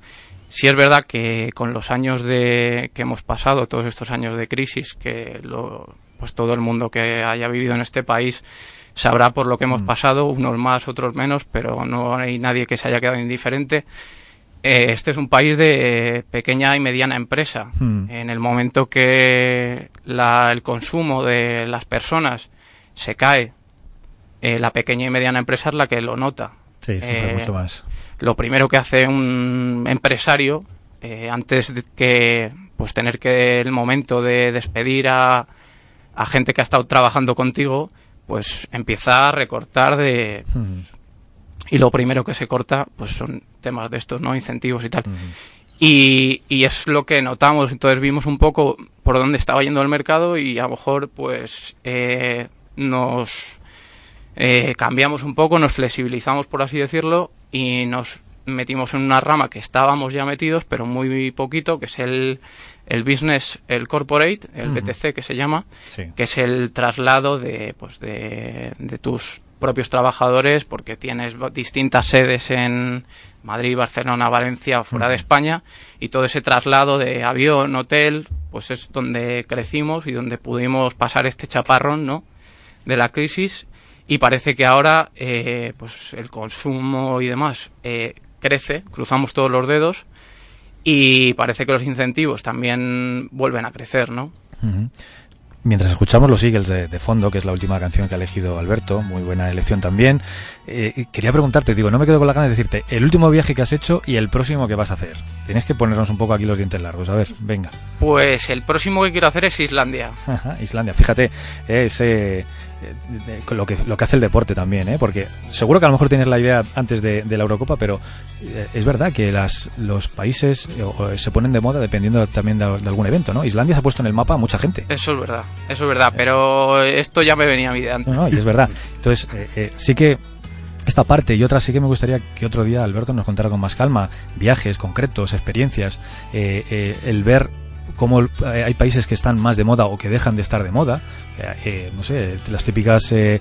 Sí es verdad que con los años de que hemos pasado, todos estos años de crisis, que lo, pues todo el mundo que haya vivido en este país sabrá por lo que hemos pasado, unos más, otros menos, pero no hay nadie que se haya quedado indiferente. Eh, este es un país de pequeña y mediana empresa. En el momento que la- el consumo de las personas se cae, eh, la pequeña y mediana empresa es la que lo nota. Sí, sufre Eh, mucho más. Lo primero que hace un empresario, eh, antes de que pues tener que el momento de despedir a, a gente que ha estado trabajando contigo, pues empieza a recortar de Ujú. y lo primero que se corta pues son temas de estos no incentivos y tal Y, y es lo que notamos. Entonces vimos un poco por dónde estaba yendo el mercado y a lo mejor pues eh, nos eh, cambiamos un poco, nos flexibilizamos por así decirlo y nos metimos en una rama que estábamos ya metidos pero muy poquito que es el, el business, el corporate, el Ujú. BTC que se llama, Sí. que es el traslado de, pues de, de tus propios trabajadores porque tienes distintas sedes en Madrid, Barcelona, Valencia fuera de España y todo ese traslado de avión, hotel, pues es donde crecimos y donde pudimos pasar este chaparrón, ¿no? de la crisis y parece que ahora eh, pues el consumo y demás eh, crece, cruzamos todos los dedos y parece que los incentivos también vuelven a crecer, ¿no? Mientras escuchamos los Eagles de, de fondo, que es la última canción que ha elegido Alberto, muy buena elección también, eh, quería preguntarte, digo, no me quedo con las ganas de decirte, el último viaje que has hecho y el próximo que vas a hacer. Tienes que ponernos un poco aquí los dientes largos, a ver, venga. Pues el próximo que quiero hacer es Islandia. Ajá, Islandia, fíjate, es eh, eh, lo que lo que hace el deporte también, ¿eh? porque seguro que a lo mejor tienes la idea antes de, de la Eurocopa, pero eh, es verdad que las los países eh, o- se ponen de moda dependiendo también de, de algún evento, ¿no? Islandia se ha puesto en el mapa a mucha gente. Eso es verdad, eso es verdad, pero esto ya me venía a mí de antes. No, no, y es verdad. Entonces, eh, eh, sí que esta parte y otra sí que me gustaría que otro día Alberto nos contara con más calma viajes concretos, experiencias, eh, eh, el ver cómo eh, hay países que están más de moda o que dejan de estar de moda. Eh, eh, no sé, las típicas eh,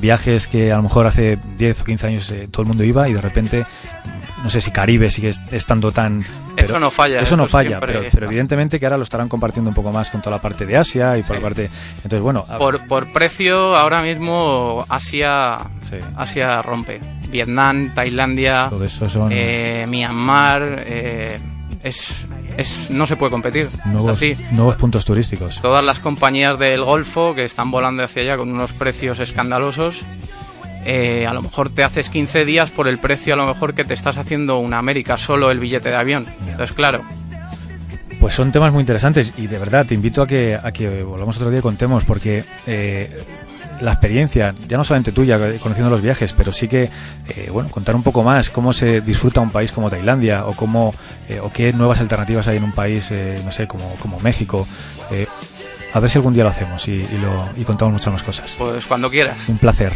viajes que a lo mejor hace 10 o 15 años todo el mundo iba y de repente, no sé si Caribe sigue est- estando tan... Eso no falla, Eso no eso falla, pero, pero evidentemente que ahora lo estarán compartiendo un poco más con toda la parte de Asia y por la parte... Entonces, bueno, Por, por precio, ahora mismo Asia, Asia rompe. Vietnam, Tailandia, Todo eso son- eh, Myanmar, eh, es, es, no se puede competir. nuevos, así. nuevos puntos turísticos. Todas las compañías del Golfo que están volando hacia allá con unos precios escandalosos, eh, a lo mejor te haces 15 días por el precio a lo mejor que te estás haciendo una América solo el billete de avión. Entonces, claro, Pues son temas muy interesantes y de verdad te invito a que, a que volvamos otro día y contemos porque eh, la experiencia, ya no solamente tuya conociendo los viajes, pero sí que, eh, bueno, contar un poco más cómo se disfruta un país como Tailandia o cómo, eh, o qué nuevas alternativas hay en un país, eh, no sé, como, como México. Eh, a ver si algún día lo hacemos y, y lo, y contamos muchas más cosas. pues cuando quieras. Un placer.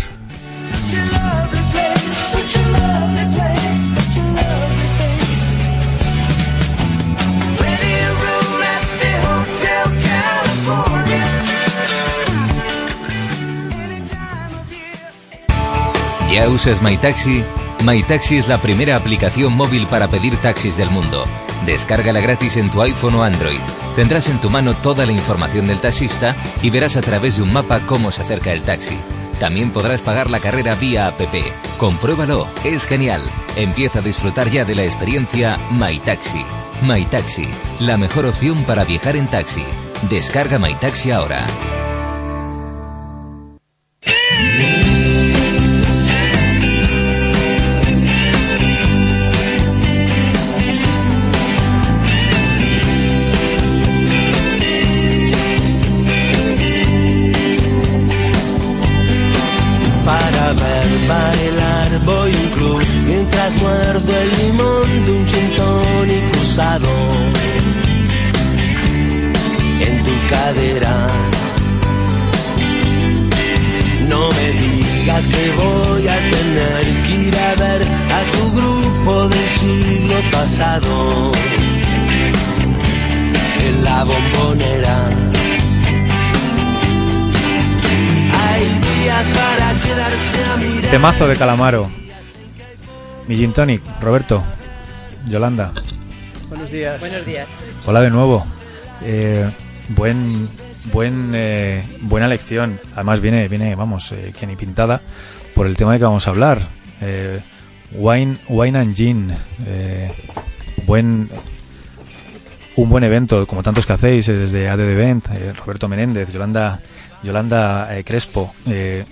¿Ya usas MyTaxi? MyTaxi es la primera aplicación móvil para pedir taxis del mundo. Descárgala gratis en tu iPhone o Android. Tendrás en tu mano toda la información del taxista y verás a través de un mapa cómo se acerca el taxi. También podrás pagar la carrera vía app. Compruébalo, es genial. Empieza a disfrutar ya de la experiencia MyTaxi. MyTaxi, la mejor opción para viajar en taxi. Descarga MyTaxi ahora. Temazo de Calamaro. Mi gin tonic, Roberto, Yolanda. Buenos días. Buenos días. Hola de nuevo. Eh, buen, buen, eh, buena lección. Además viene, viene, vamos, eh, que ni pintada por el tema de que vamos a hablar. Eh, wine, wine and gin. Eh, buen, un buen evento, como tantos que hacéis eh, desde ADD Event, eh, Roberto Menéndez, Yolanda, Yolanda eh, Crespo. Eh,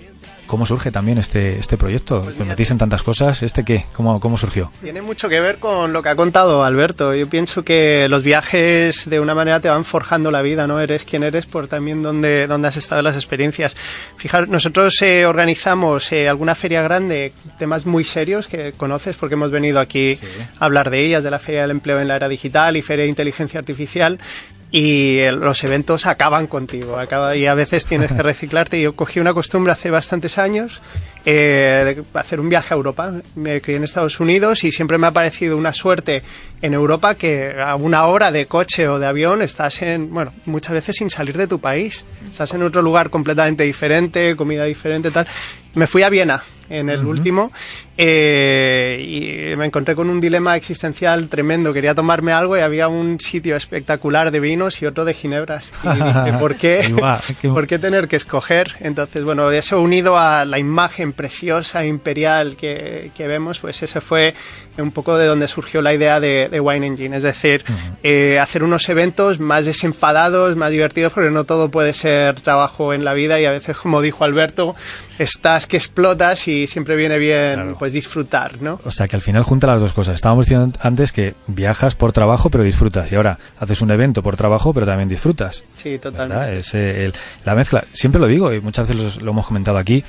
¿Cómo surge también este, este proyecto? Que os metís en tantas cosas. ¿Este qué? ¿Cómo, ¿Cómo surgió? Tiene mucho que ver con lo que ha contado Alberto. Yo pienso que los viajes de una manera te van forjando la vida, ¿no? Eres quien eres por también donde, donde has estado las experiencias. Fijar, nosotros eh, organizamos eh, alguna feria grande, temas muy serios que conoces porque hemos venido aquí a hablar de ellas, de la Feria del Empleo en la Era Digital y Feria de Inteligencia Artificial y el- los eventos acaban contigo acaba, y a veces tienes que reciclarte. Yo cogí una costumbre hace bastantes años eh, de hacer un viaje a Europa. Me crié en Estados Unidos y siempre me ha parecido una suerte en Europa que a una hora de coche o de avión estás en, bueno, muchas veces sin salir de tu país. Estás en otro lugar completamente diferente, comida diferente, tal. Me fui a Viena en el último eh, y me encontré con un dilema existencial tremendo. Quería tomarme algo y había un sitio espectacular de vinos y otro de ginebras. Y dije, ¿por qué- ¿Por qué tener que escoger? Entonces, bueno, eso unido a la imagen preciosa, imperial que, que vemos, pues ese fue un poco de donde surgió la idea de, de Wine Engine. Es decir, eh, hacer unos eventos más desenfadados, más divertidos, porque no todo puede ser trabajo en la vida y a veces, como dijo Alberto, estás que explotas y siempre viene bien pues disfrutar, ¿no? O sea, que al final junta las dos cosas. Estábamos diciendo antes que viajas por trabajo, pero disfrutas. Y ahora haces un evento por trabajo, pero también disfrutas. Sí, totalmente. ¿verdad? Es, eh, el- la mezcla. Siempre lo digo, y muchas veces lo, lo hemos comentado aquí,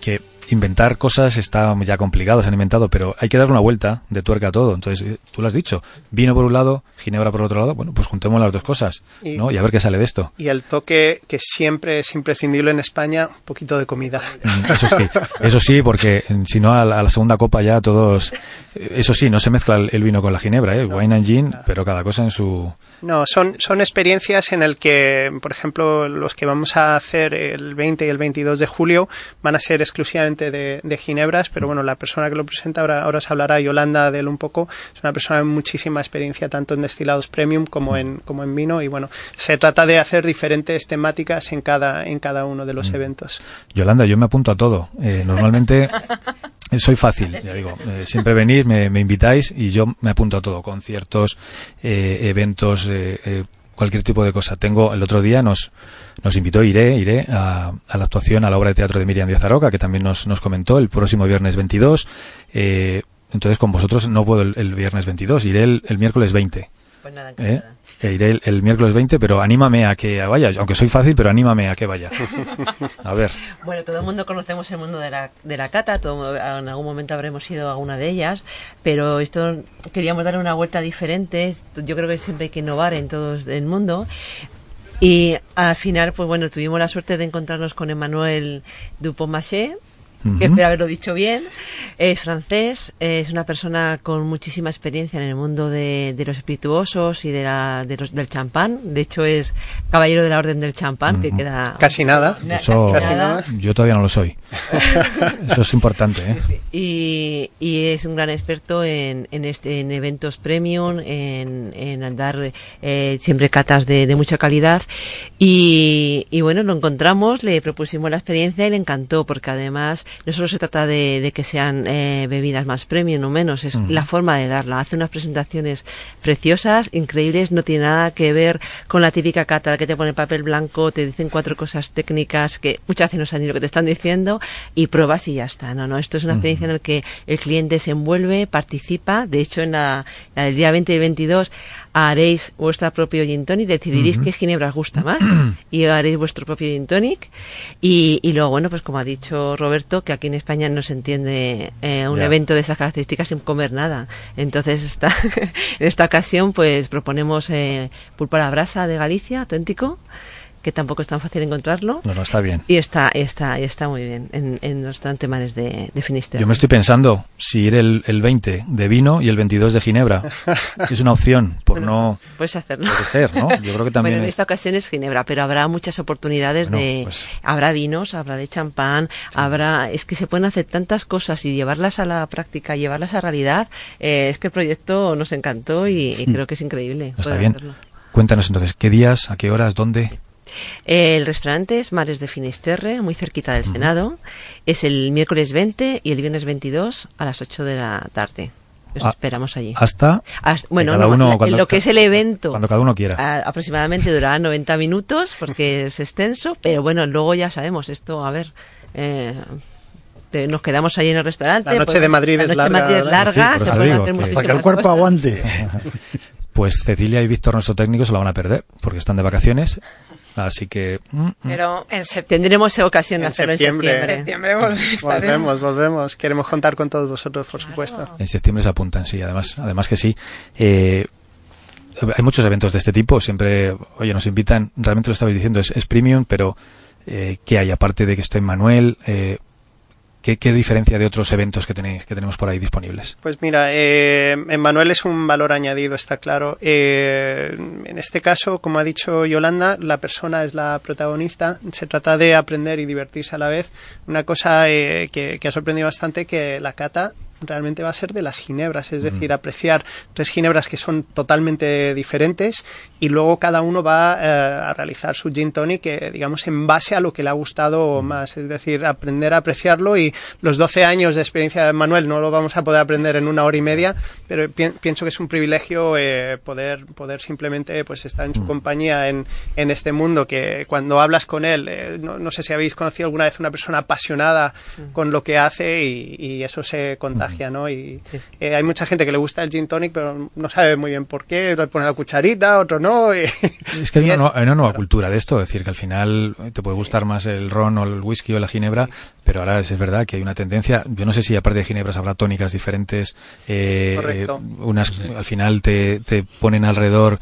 que inventar cosas está ya complicado, se han inventado, pero hay que dar una vuelta de tuerca a todo. Entonces, eh, tú lo has dicho, vino por un lado, ginebra por otro lado, bueno, pues juntemos las dos cosas, Y- ¿no? Y a ver qué sale de esto. Y el toque que siempre es imprescindible en España, un poquito de comida. Mm, Eso sí, eso sí, porque eh, si no a la, a la segunda copa ya todos, eh, eso sí, no se mezcla el, vino con la ginebra, ¿eh? wine and gin, pero cada cosa en su, No, son, son experiencias en el que, por ejemplo, los que vamos a hacer el 20 y el 22 de julio van a ser exclusivamente de, de ginebras, pero bueno, la persona que lo presenta ahora, ahora os hablará, Yolanda de él un poco, es una persona de muchísima experiencia tanto en destilados premium como en, como en vino y bueno, se trata de hacer diferentes temáticas en cada, en cada uno de los eventos. Yolanda, yo me apunto a todo. Eh, normalmente eh, soy fácil, ya digo. eh, siempre venís, me, me invitáis y yo me apunto a todo. Conciertos, eh, eventos, cualquier tipo de cosa. Tengo, el otro día nos, nos invitó, iré, iré a, a la actuación, a la obra de teatro de Miriam Díaz Aroca, que también nos, nos comentó el próximo viernes 22. Eh, entonces con vosotros no puedo el, viernes 22, iré el, el miércoles 20. Pues nada, ¿Eh? E iré el, el miércoles 20, pero anímame a que vaya, aunque soy fácil, pero anímame a que vaya. A ver. Bueno, todo el mundo conocemos el mundo de la, de la cata, todo, mundo- en algún momento habremos ido a una de ellas, pero esto queríamos darle una vuelta diferente. Yo creo que siempre hay que innovar en todo el mundo. Y al final, pues bueno, tuvimos la suerte de encontrarnos con Emmanuel Dupont-Maché, Que espero haberlo dicho bien. Es francés, es una persona con muchísima experiencia en el mundo de, de los espirituosos y de la, de los, del champán. De hecho, es caballero de la Orden del Champán, que queda... Casi nada. Na- Eso, casi nada. yo todavía no lo soy. Eso es importante, ¿eh? Y, y es un gran experto en, en, este, en eventos premium, en, en dar eh, siempre catas de, de mucha calidad. Y, y bueno, lo encontramos, le propusimos la experiencia y le encantó, porque además no solo se trata de, de que sean eh, bebidas más premium o menos, es la forma de darla. Hace unas presentaciones preciosas, increíbles, no tiene nada que ver con la típica cata que te pone papel blanco, te dicen cuatro cosas técnicas que muchas veces no saben ni lo que te están diciendo y pruebas y ya está. No, no, esto es una experiencia en la que el cliente se envuelve, participa. De hecho, en la, la del día 20 y 22 haréis vuestra propio gin tonic, decidiréis qué ginebra os gusta más y haréis vuestro propio gin tonic. Y, y luego, bueno, pues como ha dicho Roberto, que aquí en España no se entiende eh, un evento de estas características sin comer nada. Entonces, esta, en esta ocasión, pues proponemos eh, pulpo a la brasa de Galicia, auténtico, que tampoco es tan fácil encontrarlo. No, no, está bien. Y está, está, y está muy bien en, en los tantemares de, de Finisterre. Yo me estoy pensando si ir el, el 20 de vino y el 22 de ginebra. Es una opción, por no... Puedes hacerlo. Puede ser, ¿no? Yo creo que también Bueno, en es- esta ocasión es Ginebra, pero habrá muchas oportunidades Bueno, de... pues- Habrá vinos, habrá de champán, habrá... Es que se pueden hacer tantas cosas y llevarlas a la práctica, llevarlas a realidad. eh, es que el proyecto nos encantó y, y Hmm. creo que es increíble. Está poder bien. hacerlo. Cuéntanos entonces, ¿qué días, a qué horas, dónde? El restaurante es Mares de Finisterre, muy cerquita del Senado. Es el miércoles 20 y el viernes 22 a las 8 de la tarde. Os Ah, esperamos allí. Hasta... Hasta- bueno, cada no, uno cuando- lo que es el evento. Cuando cada uno quiera. a- aproximadamente durará 90 minutos porque es extenso, pero bueno, luego ya sabemos esto, a ver, eh, nos quedamos ahí en el restaurante. La noche de Madrid la es noche larga. de Madrid es larga, Sí, se digo que- muchísimas Para que el cuerpo cosas. aguante. Pues Cecilia y Víctor, nuestro técnico, se la van a perder porque están de vacaciones. Así que. mm, mm. Pero en septiembre tendremos ocasión de En hacerlo septiembre. en septiembre. Volvemos, volvemos. Queremos contar con todos vosotros, por supuesto. En septiembre se apuntan, sí, además, además que sí. Eh, hay muchos eventos de este tipo, siempre, oye, nos invitan, realmente lo estabais diciendo, es, es premium, pero eh, ¿qué hay aparte de que esté Manuel? Eh, ¿qué, ¿Qué diferencia de otros eventos que tenéis que tenemos por ahí disponibles? Pues mira, eh, Manuel es un valor añadido, está claro. Eh, en este caso, como ha dicho Yolanda, la persona es la protagonista. Se trata de aprender y divertirse a la vez. Una cosa eh, que, que ha sorprendido bastante que la cata realmente va a ser de las ginebras, es decir, apreciar tres ginebras que son totalmente diferentes y luego cada uno va eh, a realizar su gin tonic, eh, digamos, en base a lo que le ha gustado más, es decir, aprender a apreciarlo y los 12 años de experiencia de Manuel no lo vamos a poder aprender en una hora y media, pero pi- pienso que es un privilegio eh, poder, poder simplemente pues estar en su compañía en, en este mundo que cuando hablas con él, eh, no, no sé si habéis conocido alguna vez una persona apasionada con lo que hace y, y eso se contagia, ¿no? Y eh, hay mucha gente que le gusta el gin tonic, pero no sabe muy bien por qué, le pone la cucharita, otro no. y- Es que hay una, es- nueva, hay una nueva cultura de esto, es decir, que al final te puede gustar más el ron o el whisky o la ginebra, pero ahora es, es verdad que hay una tendencia, yo no sé si aparte de ginebras habrá tónicas diferentes, eh, Correcto. eh, unas al final te, te ponen alrededor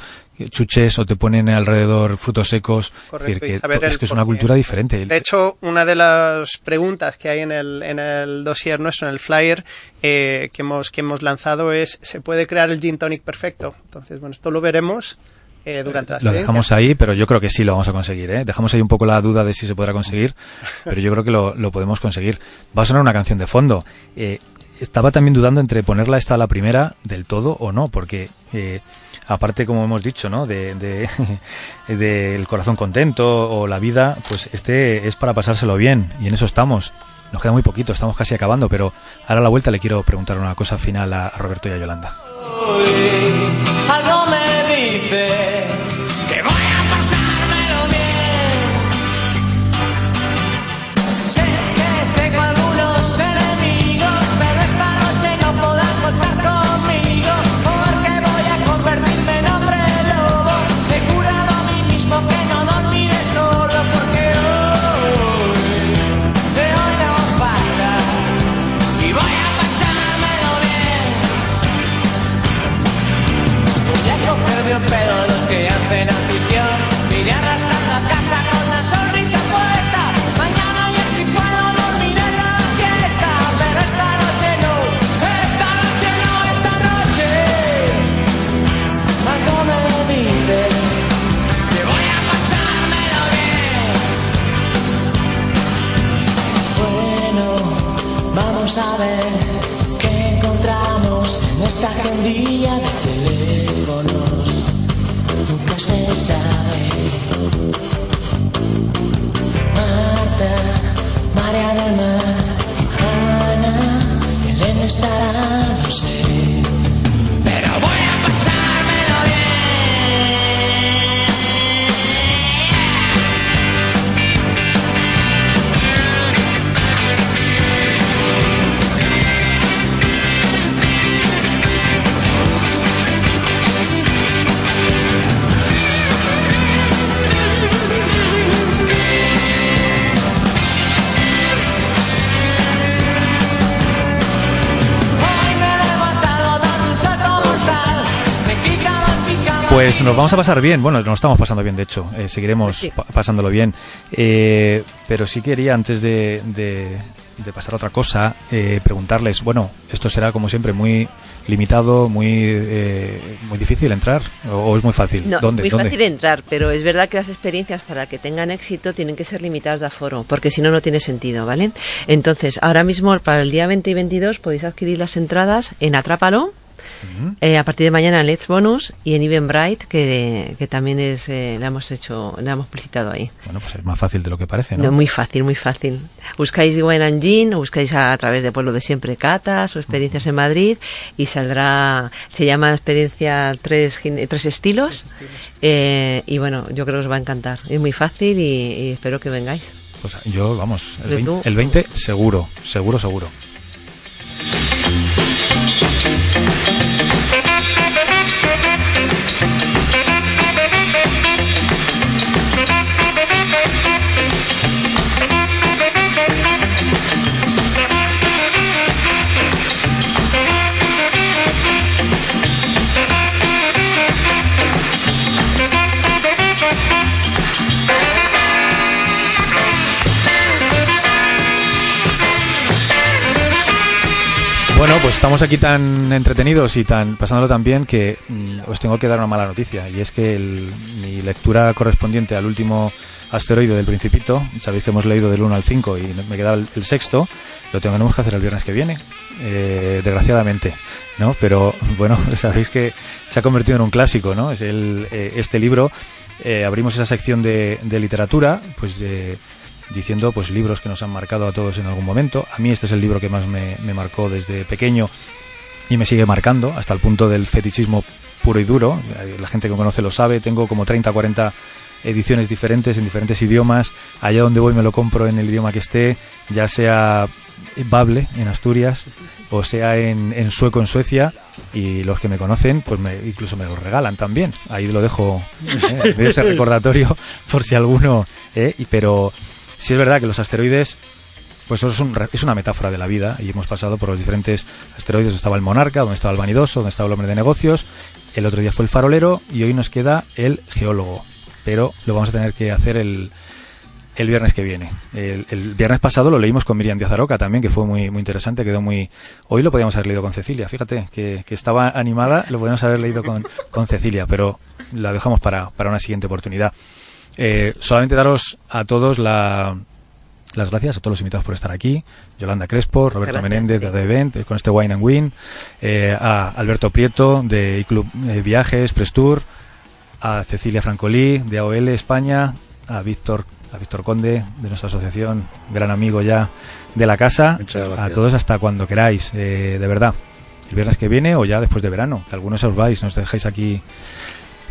chuches o te ponen alrededor frutos secos, es decir, que saber es el que es una cultura diferente. De hecho, una de las preguntas que hay en el, en el dossier nuestro, en el flyer, eh, que, hemos, que hemos lanzado es, ¿se puede crear el gin tonic perfecto? Entonces, bueno, esto lo veremos eh, durante la Lo dejamos ahí, pero yo creo que sí lo vamos a conseguir. ¿eh? Dejamos ahí un poco la duda de si se podrá conseguir, pero yo creo que lo, lo podemos conseguir. Va a sonar una canción de fondo. Eh, estaba también dudando entre ponerla esta a la primera del todo o no, porque eh, aparte, como hemos dicho, ¿no? de, de- del corazón contento o la vida, pues este es para pasárselo bien y en eso estamos. Nos queda muy poquito, estamos casi acabando, pero ahora a la vuelta le quiero preguntar una cosa final a, Roberto y a Yolanda. Ver qué encontramos en esta agendilla de teléfonos. Nunca se sabe. Marta, María del Mar, Ana, Elena estará, no sé. Pues nos vamos a pasar bien, bueno, nos estamos pasando bien, de hecho, eh, seguiremos Sí. pa- pasándolo bien. Eh, pero sí quería, antes de, de- de pasar a otra cosa, eh, preguntarles, bueno, esto será como siempre muy limitado, muy eh, muy difícil entrar, o, o es muy fácil. No, ¿Dónde? muy ¿Dónde? fácil entrar, pero es verdad que las experiencias para que tengan éxito tienen que ser limitadas de aforo, porque si no, no tiene sentido, ¿vale? Entonces, ahora mismo para el día 20 y 22 podéis adquirir las entradas en Atrápalo, eh, a partir de mañana en Let's Bonus y en Eventbrite, que, que también es, eh, la hemos hecho, la hemos publicitado ahí. Bueno, pues es más fácil de lo que parece, ¿no? No, muy fácil, muy fácil. Buscáis Wine and Gin, o buscáis a, a través de Pueblo de Siempre Catas o experiencias en Madrid y saldrá, se llama experiencia tres, gin- tres estilos. Eh, y bueno, yo creo que os va a encantar. Es muy fácil y, y espero que vengáis. Pues yo, vamos, el ¿Y 20, tú? el 20 seguro, seguro, seguro. Estamos aquí tan entretenidos y tan pasándolo tan bien que mm, os tengo que dar una mala noticia y es que el- mi lectura correspondiente al último asteroide del Principito, sabéis que hemos leído del 1 al 5 y me queda el, sexto, lo tenemos que hacer el viernes que viene, eh, desgraciadamente, ¿no? Pero bueno, sabéis que se ha convertido en un clásico, ¿no? Es el, eh, este libro, eh, abrimos esa sección de, de literatura, pues de diciendo pues libros que nos han marcado a todos en algún momento. A mí este es el libro que más me, me marcó desde pequeño y me sigue marcando hasta el punto del fetichismo puro y duro. La gente que me conoce lo sabe, tengo como 30 40 ediciones diferentes en diferentes idiomas. Allá donde voy me lo compro en el idioma que esté, ya sea Bable en Asturias o sea en, en sueco en Suecia y los que me conocen pues me, incluso me lo regalan también. Ahí lo dejo eh, ese recordatorio por si alguno... eh, pero sí es verdad que los asteroides pues eso es, un es una metáfora de la vida y hemos pasado por los diferentes asteroides donde estaba el monarca, donde estaba el vanidoso, donde estaba el hombre de negocios, el otro día fue el farolero y hoy nos queda el geólogo, pero lo vamos a tener que hacer el, el viernes que viene. El, viernes pasado lo leímos con Miriam Díaz Aroca también, que fue muy, muy interesante, quedó muy... Hoy lo podíamos haber leído con Cecilia, fíjate, que, que estaba animada, lo podíamos haber leído con, con Cecilia, pero la dejamos para, para una siguiente oportunidad. Eh, solamente daros a todos la, las gracias a todos los invitados por estar aquí. Yolanda Crespo, Roberto gracias, Menéndez de The Event, eh, con este Wine and Win, eh, a Alberto Prieto de Club Viajes, Prestur, a Cecilia Francolí de AOL España, a Víctor a Víctor Conde de nuestra asociación, gran amigo ya de la casa, a todos hasta cuando queráis, eh, de verdad. El viernes que viene o ya después de verano, que algunos os vais, nos dejáis aquí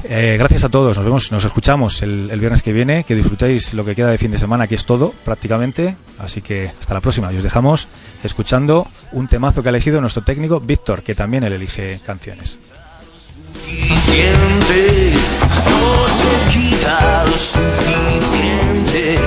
eh, gracias a todos, nos vemos, nos escuchamos el, el viernes que viene, que disfrutéis lo que queda de fin de semana, que es todo prácticamente, así que hasta la próxima y os dejamos escuchando un temazo que ha elegido nuestro técnico Víctor, que también él elige canciones. suficiente, no se quita lo suficiente.